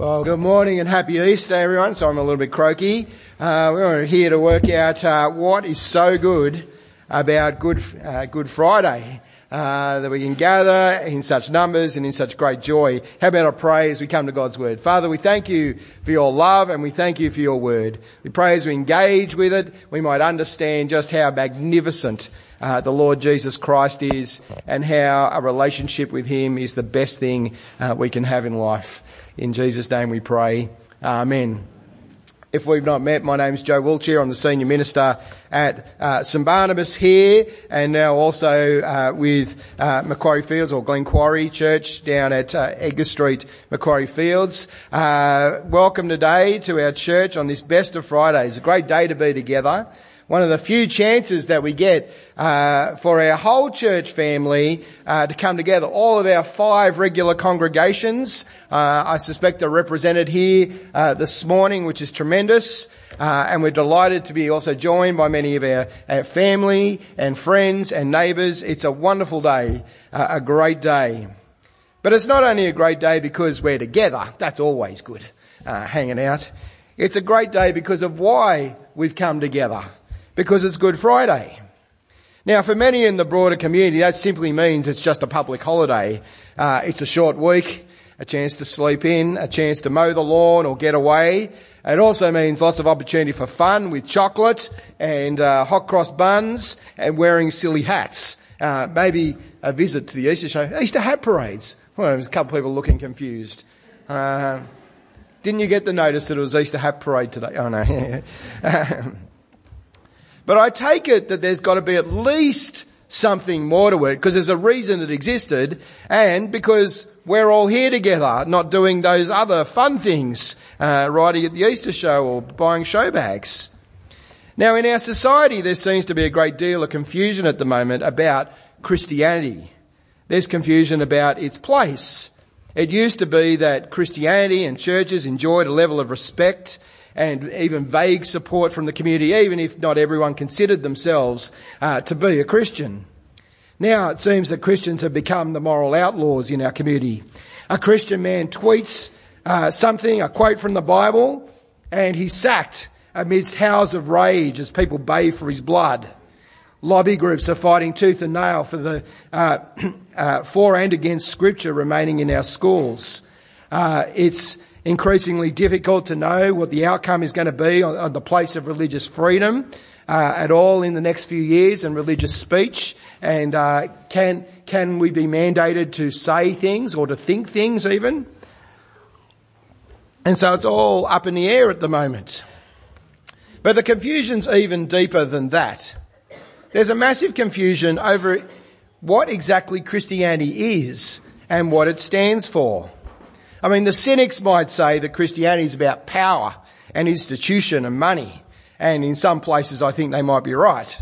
Well, good morning and happy Easter, everyone. So I'm a little bit croaky. Uh, we're here to work out uh, what is so good about Good uh, Good Friday. Uh, that we can gather in such numbers and in such great joy. How about pray as we come to God's Word? Father, we thank you for your love and we thank you for your Word. We pray as we engage with it, we might understand just how magnificent uh, the Lord Jesus Christ is and how a relationship with Him is the best thing uh, we can have in life. In Jesus' name we pray. Amen. If we've not met, my name's Joe Wiltshire. I'm the senior minister at uh, St Barnabas here, and now also uh, with uh, Macquarie Fields or Glenquarie Church down at uh, Edgar Street, Macquarie Fields. Uh, welcome today to our church on this best of Fridays. A great day to be together one of the few chances that we get uh, for our whole church family uh, to come together. All of our five regular congregations, uh, I suspect, are represented here uh, this morning, which is tremendous. Uh, and we're delighted to be also joined by many of our, our family and friends and neighbours. It's a wonderful day, uh, a great day. But it's not only a great day because we're together. That's always good, hanging out. It's a great day because of why we've come together because it's Good Friday. Now, for many in the broader community, that simply means it's just a public holiday. Uh, it's a short week, a chance to sleep in, a chance to mow the lawn or get away. It also means lots of opportunity for fun with chocolate and uh, hot cross buns and wearing silly hats. Uh, maybe a visit to the Easter show, Easter hat parades. Well, there's a couple of people looking confused. Uh, didn't you get the notice that it was Easter hat parade today? Oh no. But I take it that there's got to be at least something more to it because there's a reason it existed and because we're all here together, not doing those other fun things, uh, riding at the Easter show or buying show bags. Now in our society there seems to be a great deal of confusion at the moment about Christianity. There's confusion about its place. It used to be that Christianity and churches enjoyed a level of respect and even vague support from the community, even if not everyone considered themselves uh, to be a Christian. Now it seems that Christians have become the moral outlaws in our community. A Christian man tweets uh, something, a quote from the Bible, and he's sacked amidst howls of rage as people bay for his blood. Lobby groups are fighting tooth and nail for the uh, uh for and against Scripture remaining in our schools. Uh, it's increasingly difficult to know what the outcome is going to be on, on the place of religious freedom uh, at all in the next few years and religious speech. And uh, can can we be mandated to say things or to think things even? And so it's all up in the air at the moment. But the confusion's even deeper than that. There's a massive confusion over what exactly Christianity is and what it stands for. I mean, the cynics might say that Christianity is about power and institution and money. And in some places, I think they might be right.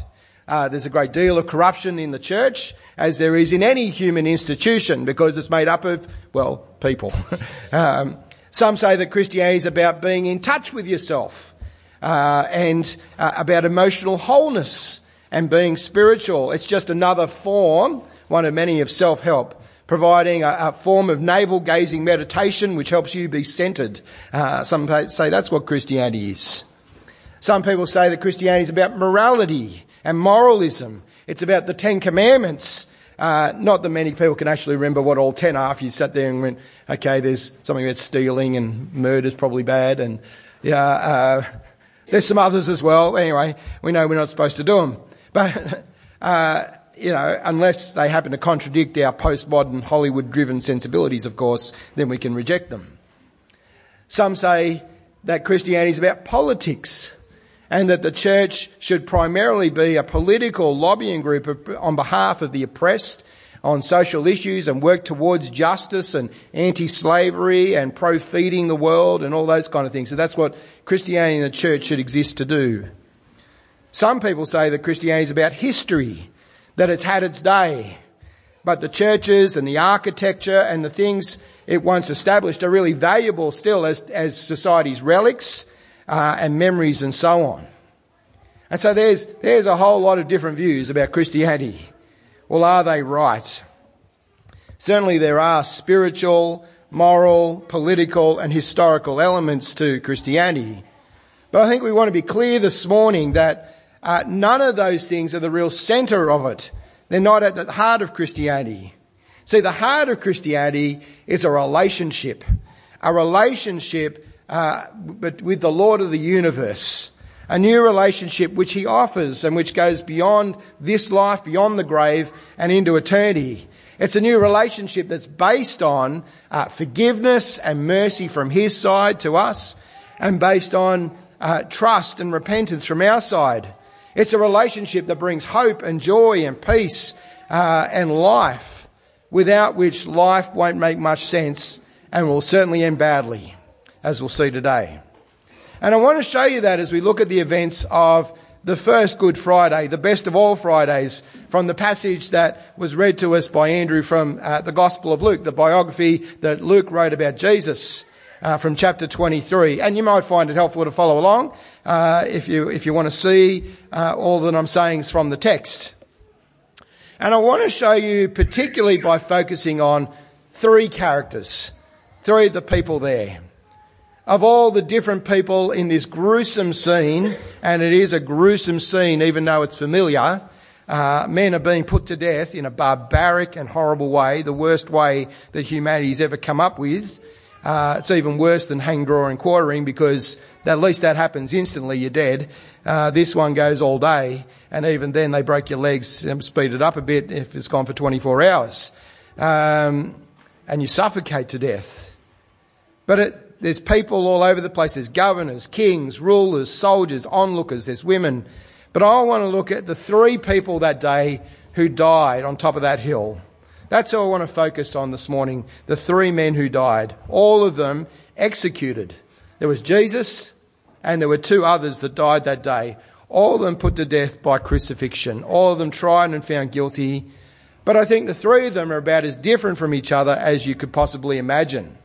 Uh, there's a great deal of corruption in the church, as there is in any human institution, because it's made up of, well, people. um, some say that Christianity is about being in touch with yourself uh, and uh, about emotional wholeness and being spiritual. It's just another form, one of many, of self-help providing a, a, form of navel gazing meditation which helps you be centered. Uh, some say that's what Christianity is. Some people say that Christianity is about morality and moralism. It's about the Ten Commandments. Uh, not that many people can actually remember what all ten are. If you sat there and went, okay, there's something about stealing and murder's probably bad, and yeah, uh, there's some others as well. Anyway, we know we're not supposed to do them, but uh, you know, unless they happen to contradict our postmodern Hollywood driven sensibilities, of course, then we can reject them. Some say that Christianity is about politics and that the church should primarily be a political lobbying group on behalf of the oppressed on social issues and work towards justice and anti-slavery and pro-feeding the world and all those kind of things. So that's what Christianity and the church should exist to do. Some people say that Christianity is about history that it's had its day. But the churches and the architecture and the things it once established are really valuable still as, as society's relics uh, and memories and so on. And so there's, there's a whole lot of different views about Christianity. Well, are they right? Certainly there are spiritual, moral, political and historical elements to Christianity. But I think we want to be clear this morning that uh, none of those things are the real centre of it. They're not at the heart of Christianity. See, the heart of Christianity is a relationship, a relationship uh, with the Lord of the universe, a new relationship which He offers and which goes beyond this life, beyond the grave, and into eternity. It's a new relationship that's based on uh, forgiveness and mercy from His side to us, and based on uh, trust and repentance from our side. It's a relationship that brings hope and joy and peace uh, and life, without which life won't make much sense and will certainly end badly, as we'll see today. And I want to show you that as we look at the events of the first Good Friday, the best of all Fridays, from the passage that was read to us by Andrew from uh, the Gospel of Luke, the biography that Luke wrote about Jesus uh, from chapter 23. And you might find it helpful to follow along uh, if you if you want to see uh, all that I'm saying is from the text. And I want to show you particularly by focusing on three characters, three of the people there. Of all the different people in this gruesome scene, and it is a gruesome scene even though it's familiar, uh, men are being put to death in a barbaric and horrible way, the worst way that humanity's ever come up with. Uh, it's even worse than hang, draw and quartering because at least that happens instantly, you're dead. Uh, this one goes all day and even then they break your legs and speed it up a bit if it's gone for 24 hours. Um, and you suffocate to death. But it, there's people all over the place. There's governors, kings, rulers, soldiers, onlookers, there's women. But I want to look at the three people that day who died on top of that hill. That's who I want to focus on this morning. The three men who died. All of them executed. There was Jesus and there were two others that died that day. All of them put to death by crucifixion. All of them tried and found guilty. But I think the three of them are about as different from each other as you could possibly imagine.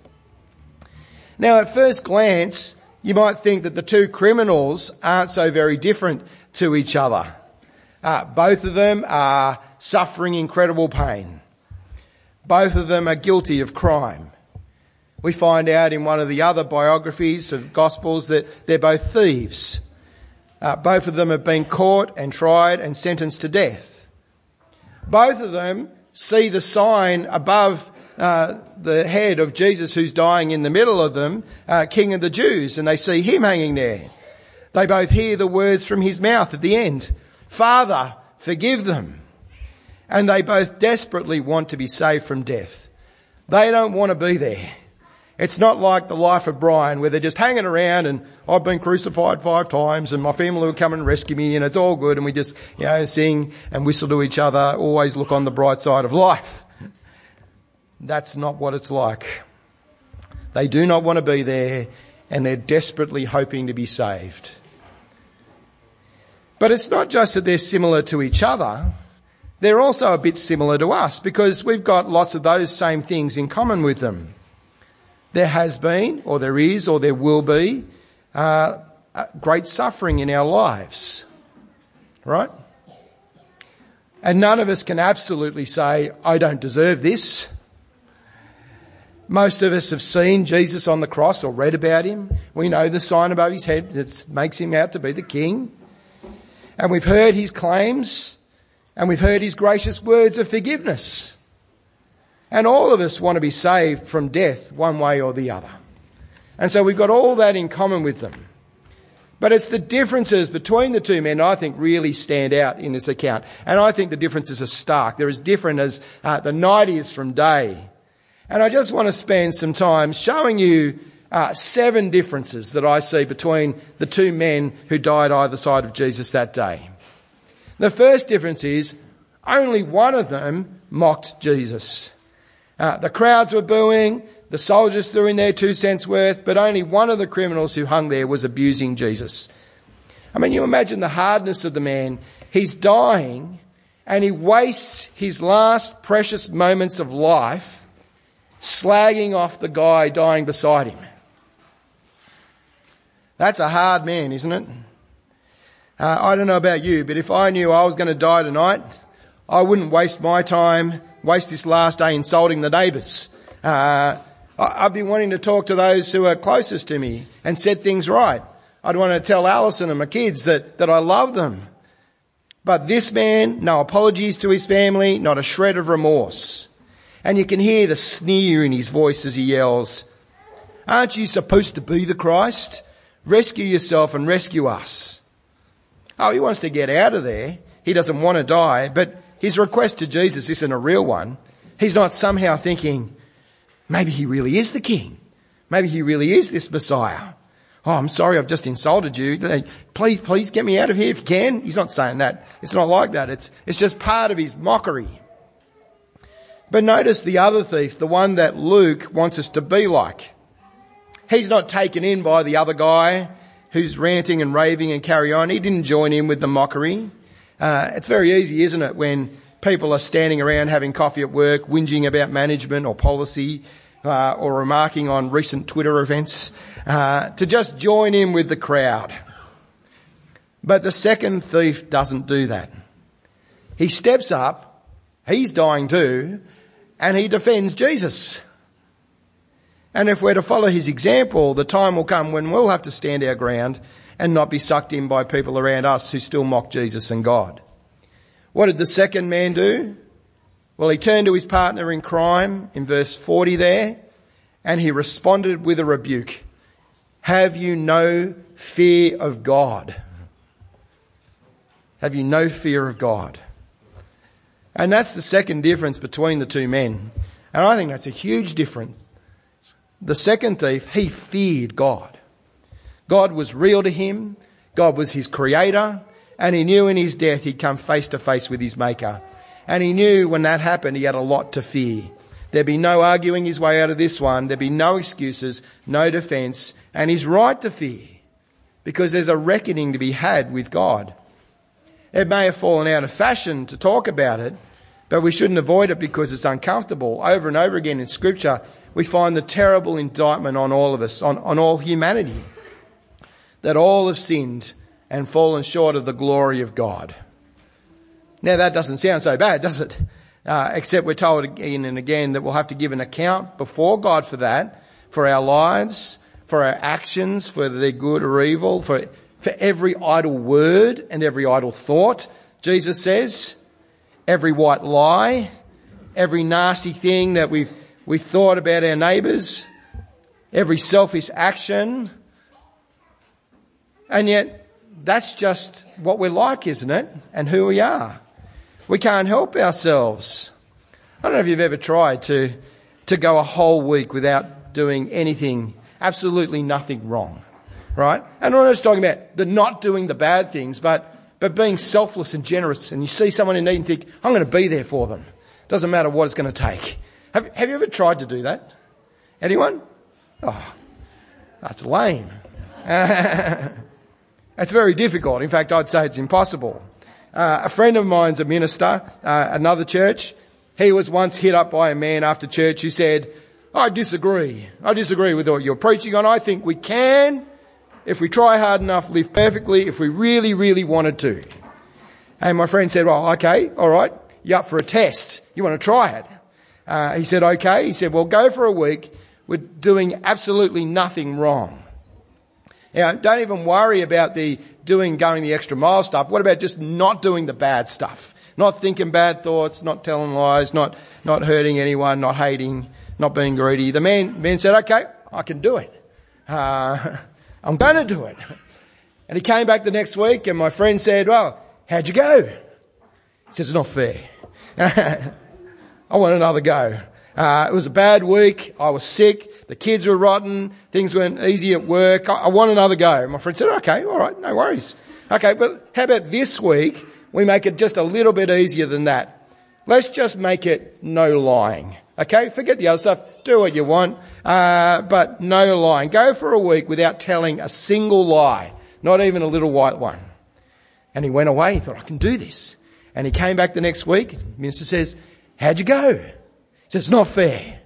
Now, at first glance, you might think that the two criminals aren't so very different to each other. Uh, both of them are suffering incredible pain. Both of them are guilty of crime. We find out in one of the other biographies of Gospels that they're both thieves. Uh, both of them have been caught and tried and sentenced to death. Both of them see the sign above uh, the head of Jesus who's dying in the middle of them, uh, King of the Jews, and they see him hanging there. They both hear the words from his mouth at the end. Father, forgive them and they both desperately want to be saved from death. They don't want to be there. It's not like the life of Brian where they're just hanging around and I've been crucified five times and my family will come and rescue me and it's all good and we just, you know, sing and whistle to each other, always look on the bright side of life. That's not what it's like. They do not want to be there and they're desperately hoping to be saved. But it's not just that they're similar to each other they're also a bit similar to us because we've got lots of those same things in common with them. There has been, or there is, or there will be uh, great suffering in our lives. Right? And none of us can absolutely say, I don't deserve this. Most of us have seen Jesus on the cross or read about him. We know the sign above his head that makes him out to be the king. And we've heard his claims and we've heard his gracious words of forgiveness. And all of us want to be saved from death one way or the other. And so we've got all that in common with them. But it's the differences between the two men I think really stand out in this account. And I think the differences are stark. They're as different as uh, the night is from day. And I just want to spend some time showing you uh, seven differences that I see between the two men who died either side of Jesus that day. The first difference is only one of them mocked Jesus. Uh, the crowds were booing, the soldiers threw in their two cents worth, but only one of the criminals who hung there was abusing Jesus. I mean, you imagine the hardness of the man. He's dying and he wastes his last precious moments of life slagging off the guy dying beside him. That's a hard man, isn't it? Uh, I don't know about you, but if I knew I was going to die tonight, I wouldn't waste my time, waste this last day insulting the neighbours. Uh, I'd be wanting to talk to those who are closest to me and set things right. I'd want to tell Alison and my kids that, that I love them. But this man, no apologies to his family, not a shred of remorse. And you can hear the sneer in his voice as he yells, Aren't you supposed to be the Christ? Rescue yourself and rescue us. Oh, he wants to get out of there. He doesn't want to die, but his request to Jesus isn't a real one. He's not somehow thinking, maybe he really is the king. Maybe he really is this Messiah. Oh, I'm sorry, I've just insulted you. Please, please get me out of here if you can. He's not saying that. It's not like that. It's, it's just part of his mockery. But notice the other thief, the one that Luke wants us to be like. He's not taken in by the other guy who's ranting and raving and carry on. He didn't join in with the mockery. Uh, it's very easy, isn't it, when people are standing around having coffee at work, whinging about management or policy, uh, or remarking on recent Twitter events, uh, to just join in with the crowd. But the second thief doesn't do that. He steps up, he's dying too, and he defends Jesus. And if we're to follow his example, the time will come when we'll have to stand our ground and not be sucked in by people around us who still mock Jesus and God. What did the second man do? Well, he turned to his partner in crime in verse 40 there, and he responded with a rebuke. Have you no fear of God? Have you no fear of God? And that's the second difference between the two men. And I think that's a huge difference. The second thief, he feared God. God was real to him. God was his creator. And he knew in his death he'd come face to face with his maker. And he knew when that happened he had a lot to fear. There'd be no arguing his way out of this one. There'd be no excuses, no defense. And he's right to fear because there's a reckoning to be had with God. It may have fallen out of fashion to talk about it, but we shouldn't avoid it because it's uncomfortable. Over and over again in scripture, we find the terrible indictment on all of us, on, on all humanity, that all have sinned and fallen short of the glory of God. Now that doesn't sound so bad, does it? Uh, except we're told again and again that we'll have to give an account before God for that, for our lives, for our actions, whether they're good or evil, for, for every idle word and every idle thought. Jesus says, every white lie, every nasty thing that we've we thought about our neighbours, every selfish action, and yet that's just what we're like, isn't it? And who we are. We can't help ourselves. I don't know if you've ever tried to, to go a whole week without doing anything, absolutely nothing wrong, right? And I'm not just talking about the not doing the bad things, but, but being selfless and generous. And you see someone in need and think, I'm going to be there for them. Doesn't matter what it's going to take. Have, have you ever tried to do that? Anyone? Oh, that's lame. that's very difficult. In fact, I'd say it's impossible. Uh, a friend of mine's a minister, uh, another church. He was once hit up by a man after church who said, I disagree. I disagree with what you're preaching on. I think we can, if we try hard enough, live perfectly, if we really, really wanted to. And my friend said, well, okay, alright, you're up for a test. You want to try it? Uh, he said, okay. He said, well, go for a week. We're doing absolutely nothing wrong. Now, don't even worry about the doing, going the extra mile stuff. What about just not doing the bad stuff? Not thinking bad thoughts, not telling lies, not, not hurting anyone, not hating, not being greedy. The man, man said, okay, I can do it. Uh, I'm going to do it. And he came back the next week and my friend said, well, how'd you go? He said, it's not fair. I want another go. Uh, it was a bad week. I was sick. The kids were rotten. Things weren't easy at work. I, I want another go. My friend said, okay, all right, no worries. Okay, but how about this week? We make it just a little bit easier than that. Let's just make it no lying. Okay, forget the other stuff. Do what you want, uh, but no lying. Go for a week without telling a single lie, not even a little white one. And he went away. He thought, I can do this. And he came back the next week. The minister says, How'd you go? He It's not fair.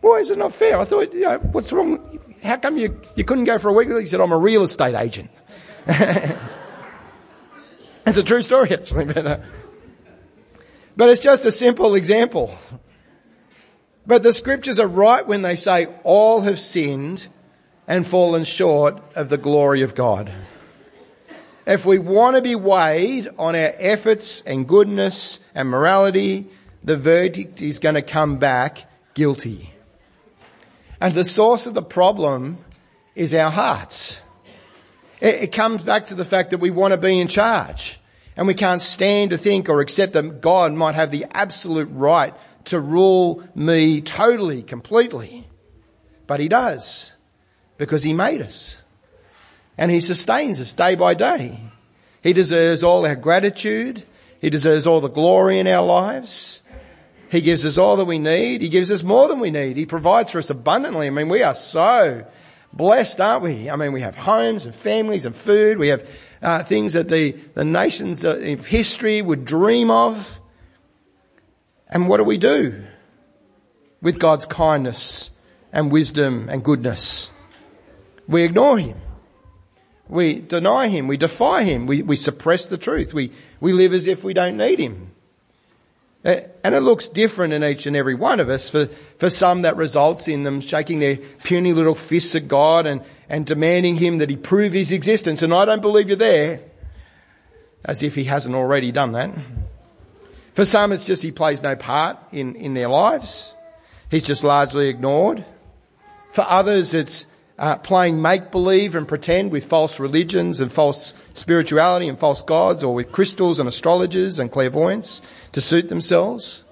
Why is it not fair? I thought, you know, what's wrong? How come you, you couldn't go for a week? He said, I'm a real estate agent. it's a true story, actually. But, uh, but it's just a simple example. But the scriptures are right when they say all have sinned and fallen short of the glory of God. If we want to be weighed on our efforts and goodness and morality, the verdict is going to come back guilty. And the source of the problem is our hearts. It, comes back to the fact that we want to be in charge. And we can't stand to think or accept that God might have the absolute right to rule me totally, completely. But He does. Because He made us. And He sustains us day by day. He deserves all our gratitude. He deserves all the glory in our lives. He gives us all that we need. He gives us more than we need. He provides for us abundantly. I mean, we are so blessed, aren't we? I mean, we have homes and families and food. We have uh, things that the, the nations of history would dream of. And what do we do with God's kindness and wisdom and goodness? We ignore Him. We deny Him. We defy Him. We, we suppress the truth. We, we live as if we don't need Him. Uh, and it looks different in each and every one of us. For, for some, that results in them shaking their puny little fists at God and, and demanding Him that He prove His existence. And I don't believe you're there. As if He hasn't already done that. For some, it's just He plays no part in, in their lives. He's just largely ignored. For others, it's uh, playing make believe and pretend with false religions and false spirituality and false gods, or with crystals and astrologers and clairvoyants to suit themselves.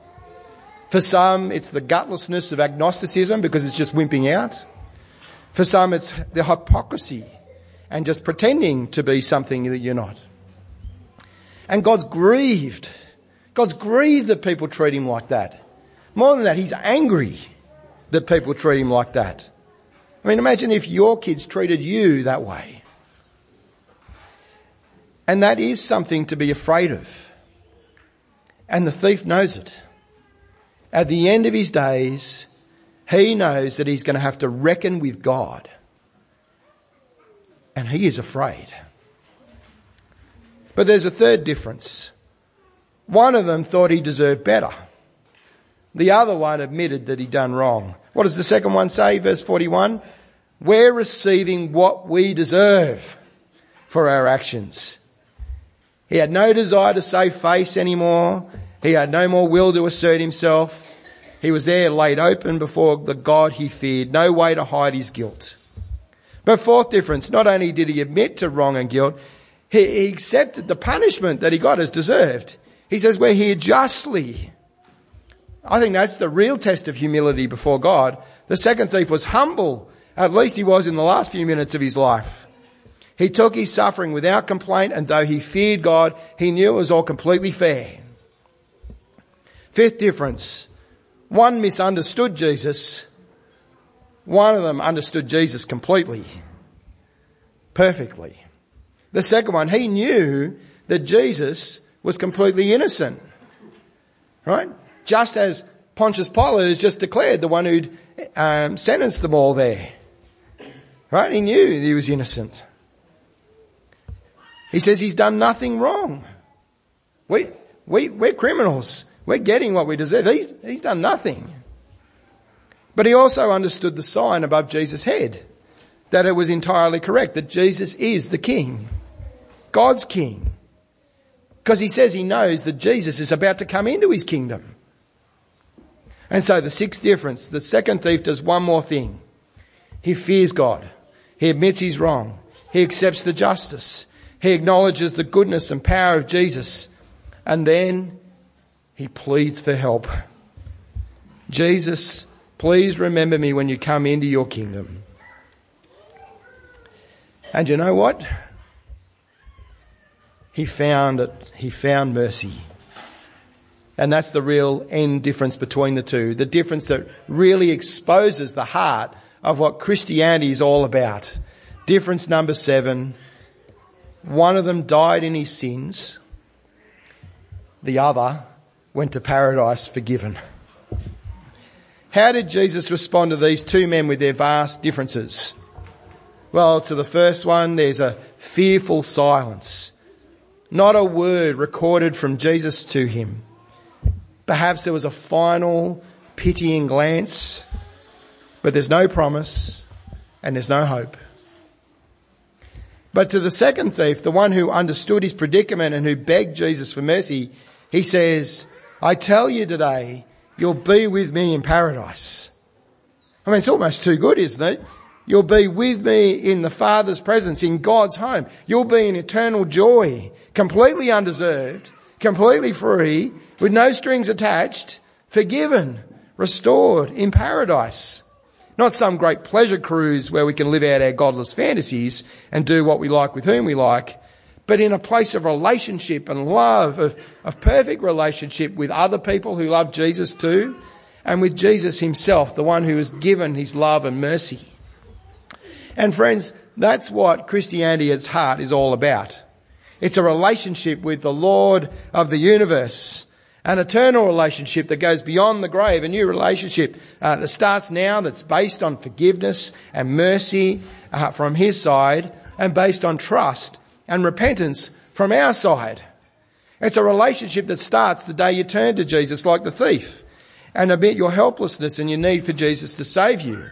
For some, it's the gutlessness of agnosticism because it's just wimping out. For some, it's the hypocrisy and just pretending to be something that you're not. And God's grieved. God's grieved that people treat him like that. More than that, he's angry that people treat him like that. I mean, imagine if your kids treated you that way. And that is something to be afraid of. And the thief knows it. At the end of his days, he knows that he's going to have to reckon with God. And he is afraid. But there's a third difference. One of them thought he deserved better. The other one admitted that he'd done wrong. What does the second one say? Verse 41. We're receiving what we deserve for our actions. He had no desire to save face anymore. He had no more will to assert himself. He was there laid open before the God he feared, no way to hide his guilt. But fourth difference, not only did he admit to wrong and guilt, he, he accepted the punishment that he got as deserved. He says, we're here justly. I think that's the real test of humility before God. The second thief was humble. At least he was in the last few minutes of his life. He took his suffering without complaint, and though he feared God, he knew it was all completely fair. Fifth difference. One misunderstood Jesus. One of them understood Jesus completely. Perfectly. The second one, he knew that Jesus was completely innocent. Right? Just as Pontius Pilate has just declared, the one who'd um, sentenced them all there. Right? He knew he was innocent. He says he's done nothing wrong. We, we, we're criminals. We're getting what we deserve. He's, he's done nothing. But he also understood the sign above Jesus' head, that it was entirely correct, that Jesus is the King, God's King. Because he says he knows that Jesus is about to come into his kingdom. And so the sixth difference, the second thief does one more thing. He fears God. He admits he's wrong. He accepts the justice. He acknowledges the goodness and power of Jesus. And then he pleads for help. Jesus, please remember me when you come into your kingdom. And you know what? He found it. He found mercy. And that's the real end difference between the two. The difference that really exposes the heart of what Christianity is all about. Difference number seven one of them died in his sins, the other went to paradise forgiven. How did Jesus respond to these two men with their vast differences? Well, to the first one, there's a fearful silence. Not a word recorded from Jesus to him. Perhaps there was a final pitying glance, but there's no promise and there's no hope. But to the second thief, the one who understood his predicament and who begged Jesus for mercy, he says, I tell you today, you'll be with me in paradise. I mean, it's almost too good, isn't it? You'll be with me in the Father's presence, in God's home. You'll be in eternal joy, completely undeserved, completely free, with no strings attached, forgiven, restored in paradise. Not some great pleasure cruise where we can live out our godless fantasies and do what we like with whom we like, but in a place of relationship and love, of, of perfect relationship with other people who love Jesus too, and with Jesus himself, the one who has given his love and mercy. And friends, that's what Christianity at its heart is all about. It's a relationship with the Lord of the universe an eternal relationship that goes beyond the grave, a new relationship uh, that starts now that's based on forgiveness and mercy uh, from His side and based on trust and repentance from our side. It's a relationship that starts the day you turn to Jesus like the thief and admit your helplessness and your need for Jesus to save you.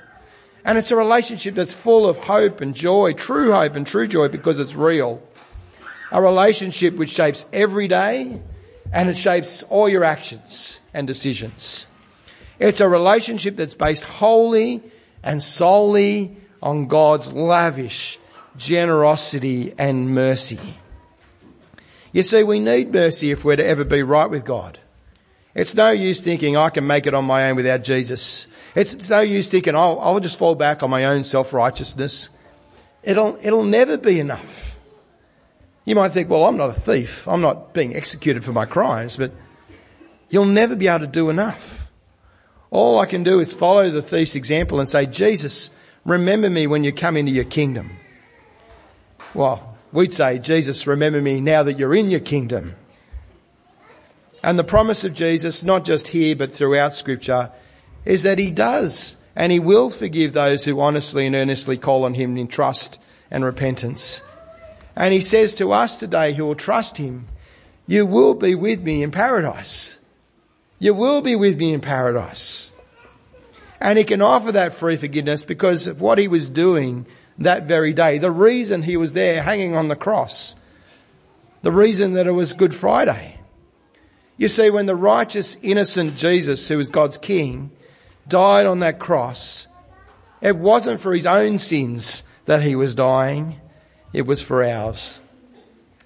And it's a relationship that's full of hope and joy, true hope and true joy because it's real. A relationship which shapes every day and it shapes all your actions and decisions. It's a relationship that's based wholly and solely on God's lavish generosity and mercy. You see, we need mercy if we're to ever be right with God. It's no use thinking I can make it on my own without Jesus. It's no use thinking I'll, I'll just fall back on my own self-righteousness. It'll, it'll never be enough. You might think, well, I'm not a thief. I'm not being executed for my crimes, but you'll never be able to do enough. All I can do is follow the thief's example and say, Jesus, remember me when you come into your kingdom. Well, we'd say, Jesus, remember me now that you're in your kingdom. And the promise of Jesus, not just here, but throughout scripture, is that he does and he will forgive those who honestly and earnestly call on him in trust and repentance. And he says to us today who will trust him, you will be with me in paradise. You will be with me in paradise. And he can offer that free forgiveness because of what he was doing that very day. The reason he was there hanging on the cross. The reason that it was Good Friday. You see, when the righteous, innocent Jesus, who was God's King, died on that cross, it wasn't for his own sins that he was dying it was for ours.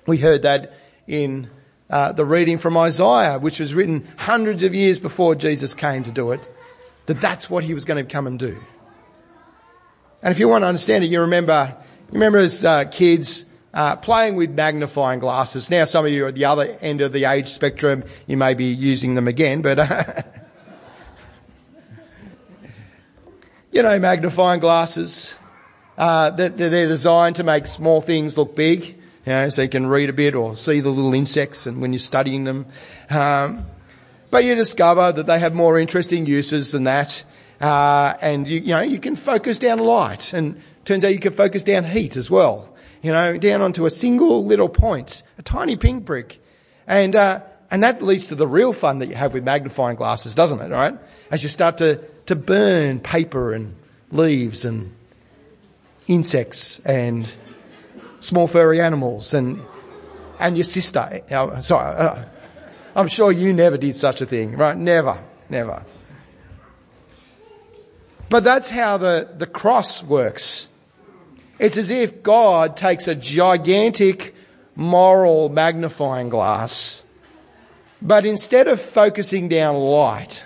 We heard that in uh, the reading from Isaiah, which was written hundreds of years before Jesus came to do it, that that's what he was going to come and do. And if you want to understand it, you remember, you remember as uh, kids uh, playing with magnifying glasses. Now some of you are at the other end of the age spectrum. You may be using them again, but you know, magnifying glasses. Uh, they're, they're designed to make small things look big, you know, so you can read a bit or see the little insects and when you're studying them. Um, but you discover that they have more interesting uses than that. Uh, and you, you know, you can focus down light and turns out you can focus down heat as well. You know, down onto a single little point, a tiny pinprick. And, uh, and that leads to the real fun that you have with magnifying glasses, doesn't it? Right? As you start to, to burn paper and leaves and insects and small furry animals and and your sister. Uh, sorry, uh, I'm sure you never did such a thing, right? Never, never. But that's how the, the cross works. It's as if God takes a gigantic moral magnifying glass, but instead of focusing down light,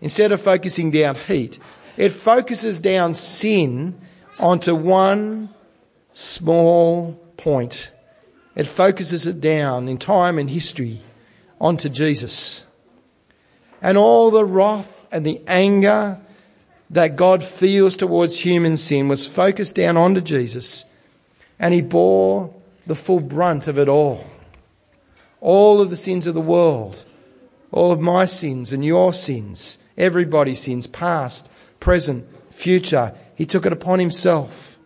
instead of focusing down heat, it focuses down sin onto one small point. It focuses it down in time and history onto Jesus. And all the wrath and the anger that God feels towards human sin was focused down onto Jesus. And he bore the full brunt of it all. All of the sins of the world. All of my sins and your sins. Everybody's sins, past, present, future. He took it upon himself.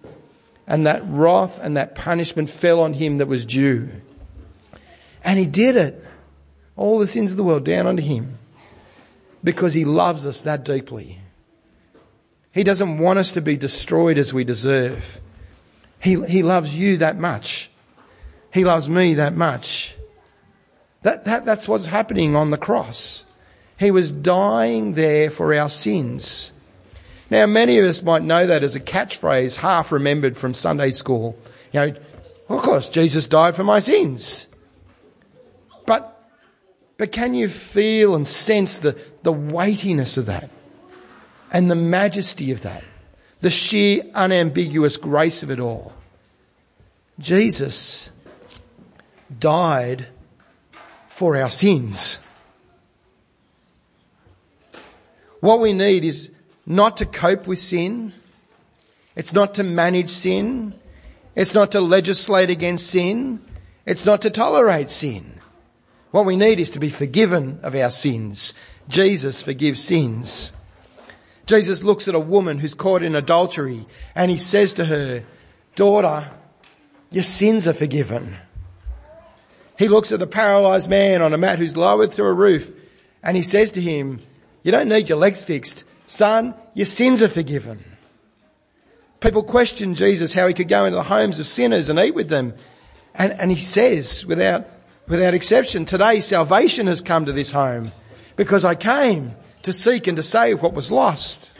And that wrath and that punishment fell on him that was due. And he did it. All the sins of the world down onto him. because he loves us that deeply. He doesn't want us to be destroyed as we deserve. He, he loves you that much. He loves me that much. That, that, that's what's happening on the cross. He was dying there for our sins. Now, many of us might know that as a catchphrase, half remembered from Sunday school. You know, of course, Jesus died for my sins. But, but can you feel and sense the, the weightiness of that? and the majesty of that, the sheer unambiguous grace of it all. Jesus died for our sins. What we need is not to cope with sin. It's not to manage sin. It's not to legislate against sin. It's not to tolerate sin. What we need is to be forgiven of our sins. Jesus forgives sins. Jesus looks at a woman who's caught in adultery and he says to her, Daughter, your sins are forgiven. He looks at a paralyzed man on a mat who's lowered through a roof and he says to him, You don't need your legs fixed. Son, your sins are forgiven. People question Jesus how he could go into the homes of sinners and eat with them. And, and he says, without, without exception, today salvation has come to this home because I came to seek and to save what was lost.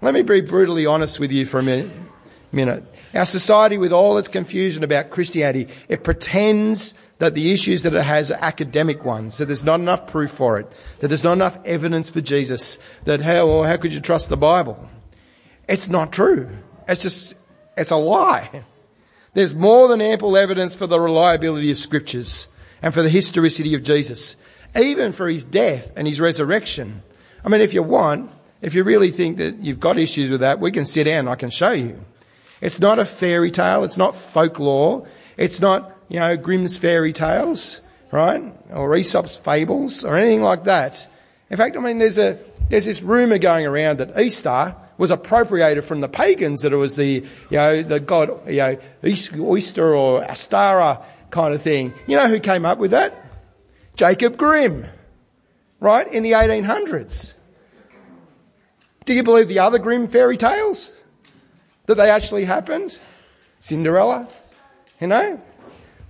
Let me be brutally honest with you for a minute. minute. Our society, with all its confusion about Christianity, it pretends that the issues that it has are academic ones, that there's not enough proof for it, that there's not enough evidence for Jesus, that how, or how could you trust the Bible? It's not true. It's just, it's a lie. There's more than ample evidence for the reliability of scriptures and for the historicity of Jesus even for his death and his resurrection. I mean, if you want, if you really think that you've got issues with that, we can sit down. I can show you. It's not a fairy tale. It's not folklore. It's not, you know, Grimm's fairy tales, right? Or Aesop's fables or anything like that. In fact, I mean, there's a, there's this rumour going around that Easter was appropriated from the pagans, that it was the, you know, the god, you know, Easter or Ostara kind of thing. You know who came up with that? Jacob Grimm, right, in the 1800s. Do you believe the other Grimm fairy tales? That they actually happened? Cinderella? You know?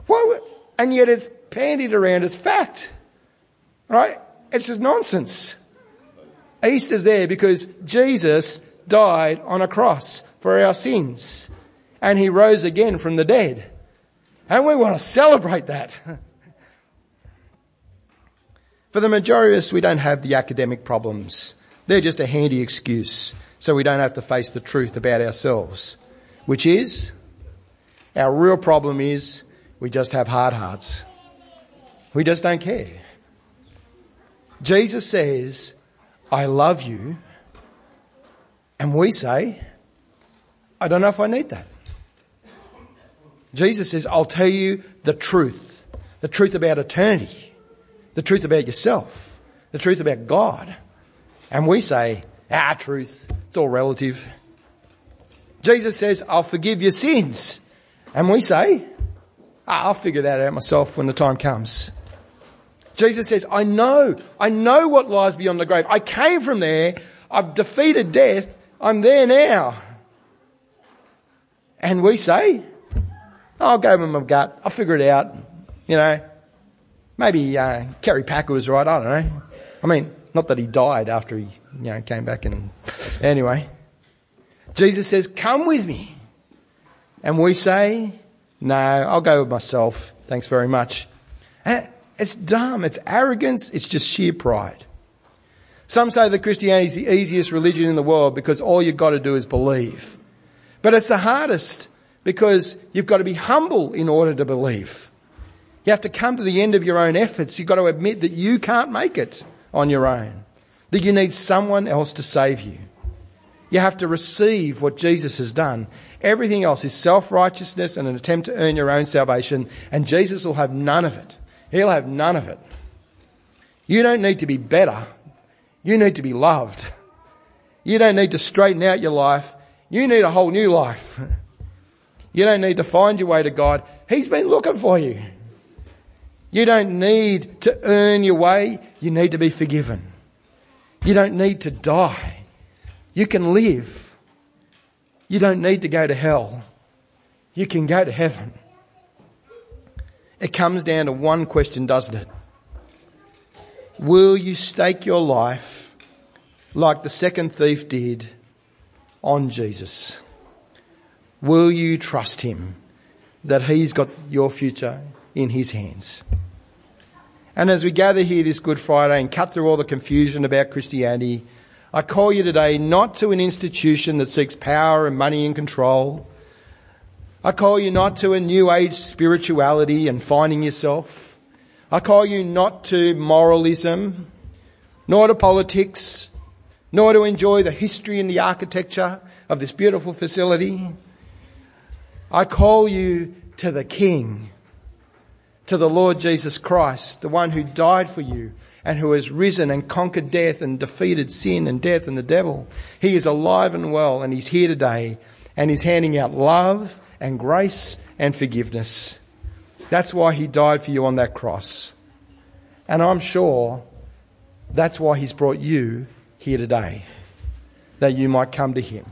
Why, and yet it's bandied around as fact. Right? It's just nonsense. Easter's there because Jesus died on a cross for our sins. And he rose again from the dead. And we want to celebrate that. For the majority of us, we don't have the academic problems. They're just a handy excuse so we don't have to face the truth about ourselves, which is our real problem is we just have hard hearts. We just don't care. Jesus says, I love you. And we say, I don't know if I need that. Jesus says, I'll tell you the truth, the truth about eternity the truth about yourself, the truth about God. And we say, our truth, it's all relative. Jesus says, I'll forgive your sins. And we say, I'll figure that out myself when the time comes. Jesus says, I know, I know what lies beyond the grave. I came from there. I've defeated death. I'm there now. And we say, I'll go with my gut. I'll figure it out. You know, Maybe uh, Kerry Packer was right. I don't know. I mean, not that he died after he, you know, came back and anyway. Jesus says, "Come with me," and we say, "No, I'll go with myself. Thanks very much." It's dumb. It's arrogance. It's just sheer pride. Some say that Christianity is the easiest religion in the world because all you've got to do is believe. But it's the hardest because you've got to be humble in order to believe. You have to come to the end of your own efforts. You've got to admit that you can't make it on your own, that you need someone else to save you. You have to receive what Jesus has done. Everything else is self-righteousness and an attempt to earn your own salvation, and Jesus will have none of it. He'll have none of it. You don't need to be better. You need to be loved. You don't need to straighten out your life. You need a whole new life. You don't need to find your way to God. He's been looking for you. You don't need to earn your way. You need to be forgiven. You don't need to die. You can live. You don't need to go to hell. You can go to heaven. It comes down to one question, doesn't it? Will you stake your life like the second thief did on Jesus? Will you trust him that he's got your future in his hands? And as we gather here this Good Friday and cut through all the confusion about Christianity, I call you today not to an institution that seeks power and money and control. I call you not to a new age spirituality and finding yourself. I call you not to moralism, nor to politics, nor to enjoy the history and the architecture of this beautiful facility. I call you to the King to the Lord Jesus Christ, the one who died for you and who has risen and conquered death and defeated sin and death and the devil. He is alive and well and he's here today and he's handing out love and grace and forgiveness. That's why he died for you on that cross. And I'm sure that's why he's brought you here today, that you might come to him.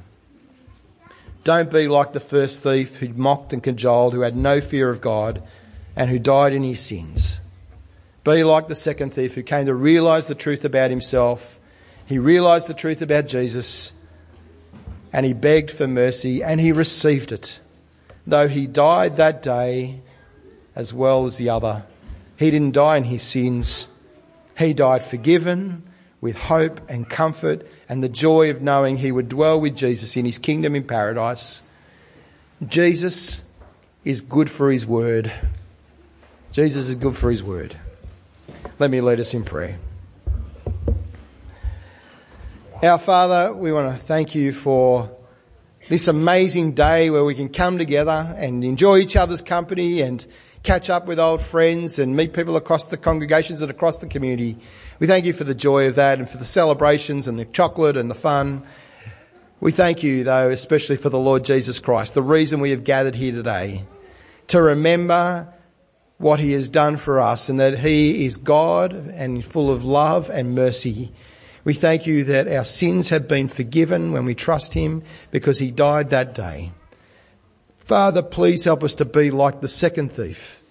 Don't be like the first thief who mocked and cajoled, who had no fear of God and who died in his sins. Be like the second thief who came to realize the truth about himself. He realized the truth about Jesus and he begged for mercy and he received it. Though he died that day as well as the other, he didn't die in his sins. He died forgiven with hope and comfort and the joy of knowing he would dwell with Jesus in his kingdom in paradise. Jesus is good for his word. Jesus is good for his word. Let me lead us in prayer. Our Father, we want to thank you for this amazing day where we can come together and enjoy each other's company and catch up with old friends and meet people across the congregations and across the community. We thank you for the joy of that and for the celebrations and the chocolate and the fun. We thank you though, especially for the Lord Jesus Christ, the reason we have gathered here today, to remember what he has done for us and that he is God and full of love and mercy. We thank you that our sins have been forgiven when we trust him because he died that day. Father, please help us to be like the second thief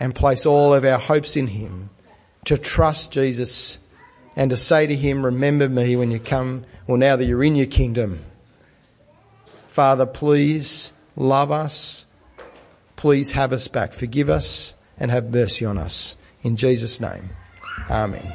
and place all of our hopes in him, to trust Jesus and to say to him, remember me when you come, well now that you're in your kingdom. Father, please love us please have us back. Forgive us and have mercy on us. In Jesus' name. Amen.